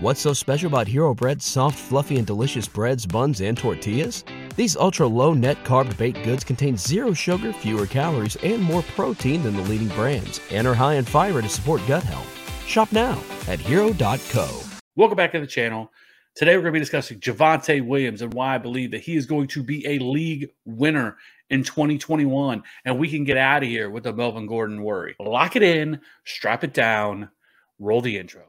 What's so special about Hero Bread's soft, fluffy, and delicious breads, buns, and tortillas? These ultra low net carb baked goods contain zero sugar, fewer calories, and more protein than the leading brands, and are high in fiber to support gut health. Shop now at hero.co. Welcome back to the channel. Today we're going to be discussing Javonte Williams and why I believe that he is going to be a league winner in 2021, and we can get out of here with the Melvin Gordon worry. Lock it in, strap it down, roll the intro.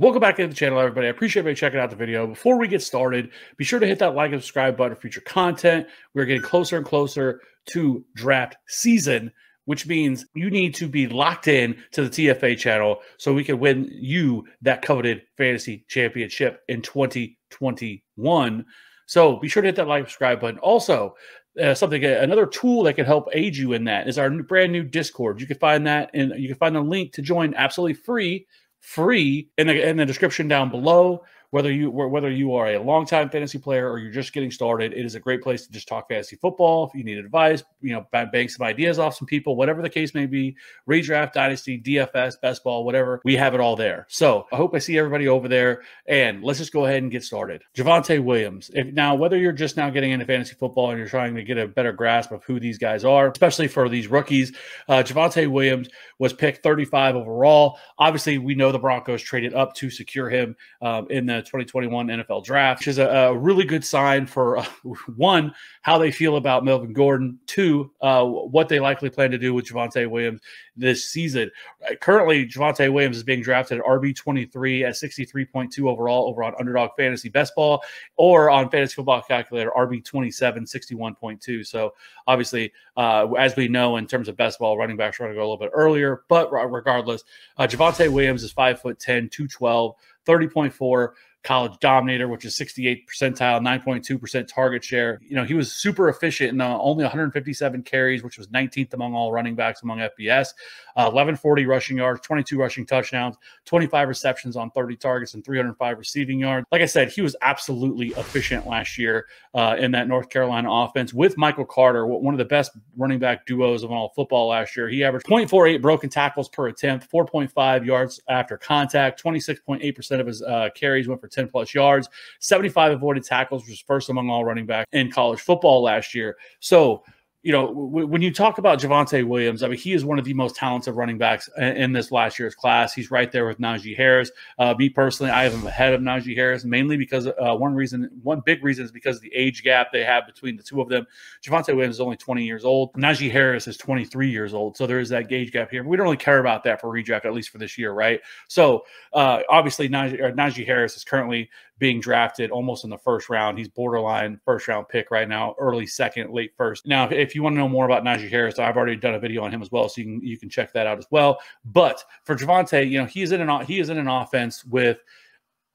Welcome back to the channel, everybody. I appreciate everybody checking out the video. Before we get started, be sure to hit that like and subscribe button for future content. We're getting closer and closer to draft season, which means you need to be locked in to the TFA channel so we can win you that coveted fantasy championship in 2021. So be sure to hit that like subscribe button. Also, uh, something another tool that can help aid you in that is our new, brand new Discord. You can find that and you can find the link to join absolutely free free in the in the description down below. Whether you whether you are a longtime fantasy player or you're just getting started, it is a great place to just talk fantasy football. If you need advice, you know, bank some ideas off some people, whatever the case may be, redraft, dynasty, DFS, best ball, whatever, we have it all there. So I hope I see everybody over there, and let's just go ahead and get started. Javonte Williams. If, now, whether you're just now getting into fantasy football and you're trying to get a better grasp of who these guys are, especially for these rookies, uh, Javonte Williams was picked 35 overall. Obviously, we know the Broncos traded up to secure him um, in the 2021 NFL draft, which is a, a really good sign for uh, one, how they feel about Melvin Gordon, two, uh, what they likely plan to do with Javonte Williams this season. Uh, currently, Javonte Williams is being drafted at RB23 at 63.2 overall over on Underdog Fantasy Best Ball or on Fantasy Football Calculator RB27 61.2. So obviously, uh, as we know in terms of best ball, running backs are going to go a little bit earlier, but regardless, uh, Javonte Williams is 5'10, 212, 30.4 college dominator, which is 68 percentile, 9.2% target share. You know, he was super efficient in uh, only 157 carries, which was 19th among all running backs among FBS, uh, 1140 rushing yards, 22 rushing touchdowns, 25 receptions on 30 targets, and 305 receiving yards. Like I said, he was absolutely efficient last year uh, in that North Carolina offense with Michael Carter, one of the best running back duos of all football last year. He averaged 0.48 broken tackles per attempt, 4.5 yards after contact, 26.8% of his uh, carries went for 10 plus yards, 75 avoided tackles, was first among all running backs in college football last year. So, you know, w- when you talk about Javonte Williams, I mean, he is one of the most talented running backs in, in this last year's class. He's right there with Najee Harris. Uh, me personally, I have him ahead of Najee Harris, mainly because uh, one reason, one big reason is because of the age gap they have between the two of them. Javonte Williams is only 20 years old. Najee Harris is 23 years old. So there is that gauge gap here. We don't really care about that for redraft, at least for this year, right? So uh, obviously, Najee, Najee Harris is currently being drafted almost in the first round. He's borderline first round pick right now, early second, late first. Now, if you want to know more about Najee Harris, I've already done a video on him as well, so you can you can check that out as well. But for Javonte, you know, he's in an he is in an offense with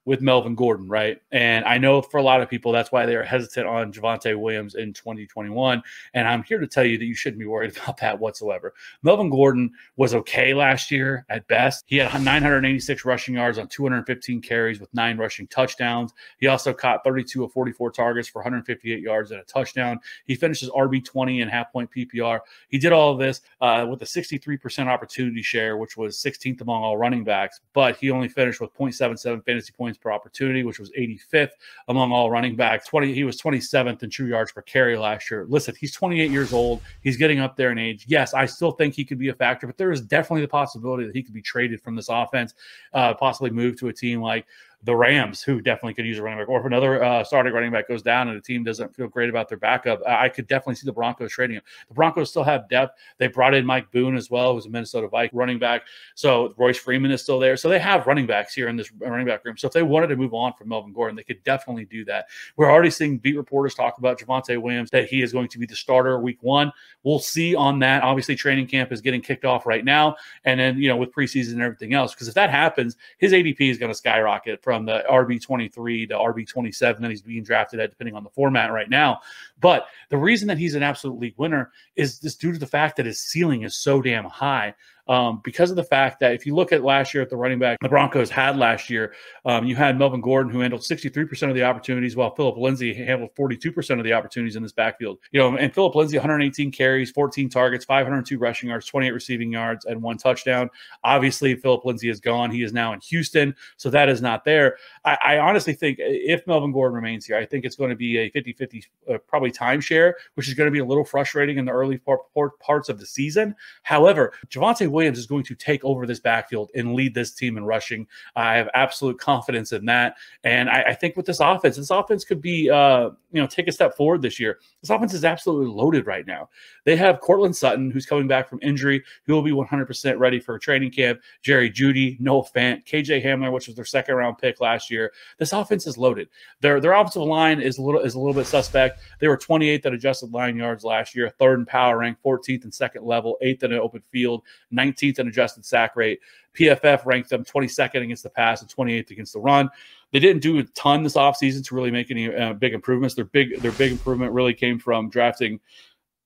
with Melvin Gordon, right? And I know for a lot of people, that's why they are hesitant on Javonte Williams in 2021. And I'm here to tell you that you shouldn't be worried about that whatsoever. Melvin Gordon was okay last year at best. He had 986 rushing yards on 215 carries with nine rushing touchdowns. He also caught 32 of 44 targets for 158 yards and a touchdown. He finishes RB20 and half point PPR. He did all of this uh, with a 63% opportunity share, which was 16th among all running backs, but he only finished with 0.77 fantasy points points per opportunity, which was 85th among all running backs. 20, he was 27th in true yards per carry last year. Listen, he's 28 years old. He's getting up there in age. Yes, I still think he could be a factor, but there is definitely the possibility that he could be traded from this offense, uh, possibly move to a team like the Rams, who definitely could use a running back, or if another uh, starting running back goes down and the team doesn't feel great about their backup, I could definitely see the Broncos trading him. The Broncos still have depth. They brought in Mike Boone as well, who's a Minnesota Viking running back. So Royce Freeman is still there. So they have running backs here in this running back room. So if they wanted to move on from Melvin Gordon, they could definitely do that. We're already seeing beat reporters talk about Javonte Williams that he is going to be the starter week one. We'll see on that. Obviously, training camp is getting kicked off right now, and then you know with preseason and everything else. Because if that happens, his ADP is going to skyrocket from the RB 23 to RB 27 that he's being drafted at, depending on the format right now. But the reason that he's an absolute league winner is just due to the fact that his ceiling is so damn high. Um, because of the fact that if you look at last year at the running back the Broncos had last year, um, you had Melvin Gordon who handled 63% of the opportunities, while Phillip Lindsay handled 42% of the opportunities in this backfield. You know, and Phillip Lindsay 118 carries, 14 targets, 502 rushing yards, 28 receiving yards, and one touchdown. Obviously, Phillip Lindsay is gone. He is now in Houston, so that is not there. I, I honestly think if Melvin Gordon remains here, I think it's going to be a 50 50 uh, probably timeshare, which is going to be a little frustrating in the early part, part, parts of the season. However, Javonte Williams is going to take over this backfield and lead this team in rushing. I have absolute confidence in that. And I, I think with this offense, this offense could be, uh, you know, take a step forward this year. This offense is absolutely loaded right now. They have Courtland Sutton, who's coming back from injury, who will be 100% ready for training camp. Jerry Jeudy, Noah Fant, KJ Hamler, which was their second round pick last year. This offense is loaded. Their their offensive line is a little is a little bit suspect. They were 28th at adjusted line yards last year, third in power rank, 14th in second level, eighth in an open field, 19th in adjusted sack rate. PFF ranked them 22nd against the pass and 28th against the run. They didn't do a ton this offseason to really make any uh, big improvements. Their big their big improvement really came from drafting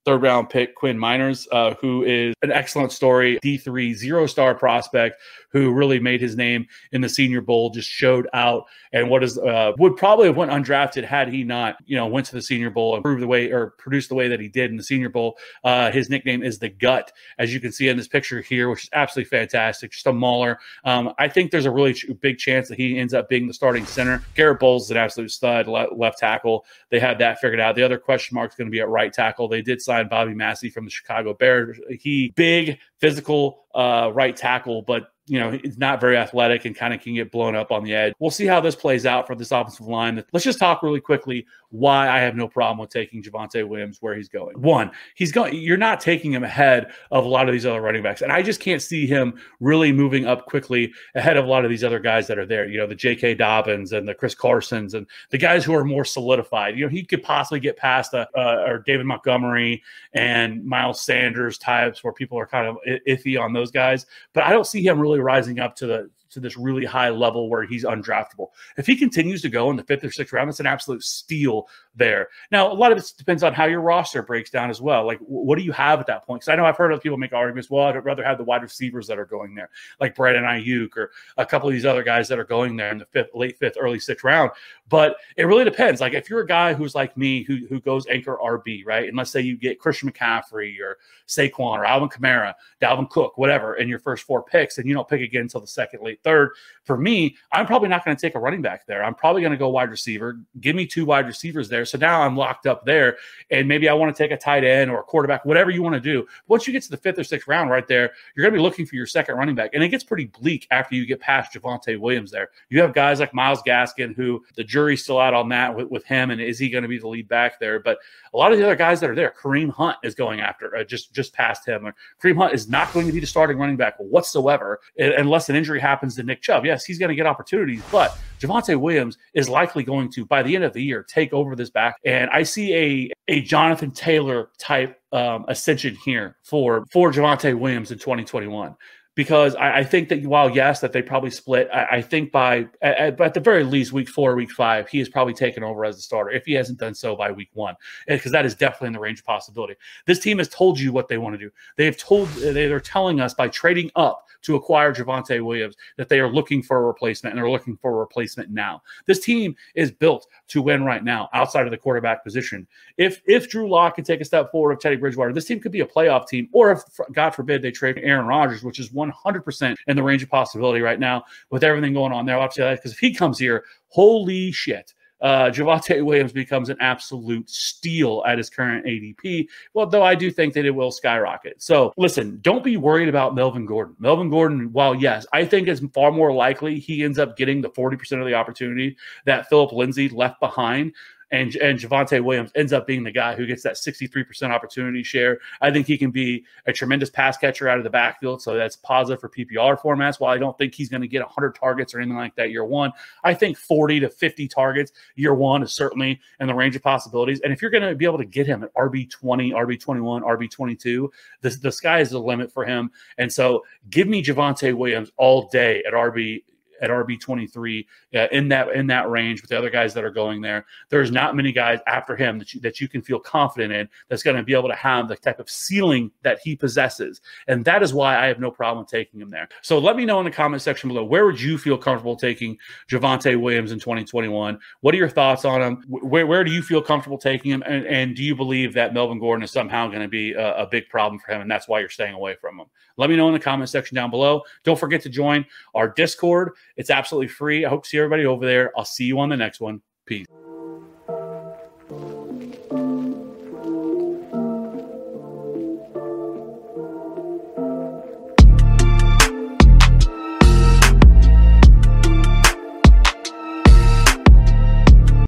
third round pick Quinn Meinerz, uh, who is an excellent story, D3 zero star prospect who really made his name in the Senior Bowl, just showed out, and what is uh, would probably have went undrafted had he not, you know, went to the Senior Bowl and proved the way or produced the way that he did in the Senior Bowl. Uh, his nickname is the Gut, as you can see in this picture here, which is absolutely fantastic. Just a mauler. Um, I think there's a really big chance that he ends up being the starting center. Garrett Bolles is an absolute stud le- left tackle. They have that figured out. The other question mark is going to be at right tackle. They did sign Bobby Massie from the Chicago Bears. He big, physical uh, right tackle, but you know, he's not very athletic and kind of can get blown up on the edge. We'll see how this plays out for this offensive line. Let's just talk really quickly why I have no problem with taking Javonte Williams where he's going. One, he's going, you're not taking him ahead of a lot of these other running backs. And I just can't see him really moving up quickly ahead of a lot of these other guys that are there. You know, the J.K. Dobbins and the Chris Carsons and the guys who are more solidified. You know, he could possibly get past a, uh, or David Montgomery and Miles Sanders types where people are kind of iffy on those guys. But I don't see him really rising up to the to this really high level where he's undraftable. If he continues to go in the fifth or sixth round, it's an absolute steal there. Now, a lot of it depends on how your roster breaks down as well. Like, what do you have at that point? Because I know I've heard other people make arguments. Well, I'd rather have the wide receivers that are going there, like Brandon Aiyuk or a couple of these other guys that are going there in the fifth, late fifth, early sixth round. But it really depends. Like, if you're a guy who's like me, who who goes anchor RB, right? And let's say you get Christian McCaffrey or Saquon or Alvin Kamara, Dalvin Cook, whatever, in your first four picks, and you don't pick again until the second, late third. For me, I'm probably not going to take a running back there. I'm probably going to go wide receiver. Give me two wide receivers there. So now I'm locked up there. And maybe I want to take a tight end or a quarterback, whatever you want to do. Once you get to the fifth or sixth round right there, you're going to be looking for your second running back. And it gets pretty bleak after you get past Javonte Williams there. You have guys like Myles Gaskin, who the jury's still out on that with, with him. And is he going to be the lead back there? But a lot of the other guys that are there, Kareem Hunt is going after uh, just, just past him. Kareem Hunt is not going to be the starting running back whatsoever unless an injury happens to Nick Chubb. Yes, he's going to get opportunities, but Javonte Williams is likely going to, by the end of the year, take over this. And I see a, a Jonathan Taylor type um, ascension here for, for Javonte Williams in 2021 because I, I, think that while yes, that they probably split, I, I think by at, at, the very least week four, week five, he has probably taken over as a starter if he hasn't done so by week one, eh, because that is definitely in the range of possibility. This team has told you what they want to do. Eh, they have told they're telling us by trading up to acquire Javonte Williams that they are looking for a replacement and they're looking for a replacement now. This team is built to win right now outside of the quarterback position. If if Drew Lock can take a step forward of Teddy Bridgewater, this team could be a playoff team, or if God forbid they trade Aaron Rodgers, which is one 100% in the range of possibility right now with everything going on there. Obviously, because if he comes here, holy shit. Uh, Javonte Williams becomes an absolute steal at his current ADP. Well, though I do think that it will skyrocket. So listen, don't be worried about Melvin Gordon. Melvin Gordon, while yes, I think it's far more likely he ends up getting the 40% of the opportunity that Phillip Lindsay left behind and and Javonte Williams ends up being the guy who gets that 63% opportunity share. I think he can be a tremendous pass catcher out of the backfield, so that's positive for PPR formats. While I don't think he's going to get 100 targets or anything like that year one, I think 40 to 50 targets year one is certainly in the range of possibilities. And if you're going to be able to get him at RB 20, RB 21, RB 22, the, the sky is the limit for him. And so give me Javonte Williams all day at RB at RB twenty three uh, in that in that range with the other guys that are going there. There's not many guys after him that you, that you can feel confident in that's going to be able to have the type of ceiling that he possesses, and that is why I have no problem taking him there. So let me know in the comment section below where would you feel comfortable taking Javonte Williams in 2021? What are your thoughts on him? Where, where do you feel comfortable taking him? And, and do you believe that Melvin Gordon is somehow going to be a, a big problem for him, and that's why you're staying away from him? Let me know in the comment section down below. Don't forget to join our Discord. It's absolutely free. I hope to see everybody over there. I'll see you on the next one. Peace.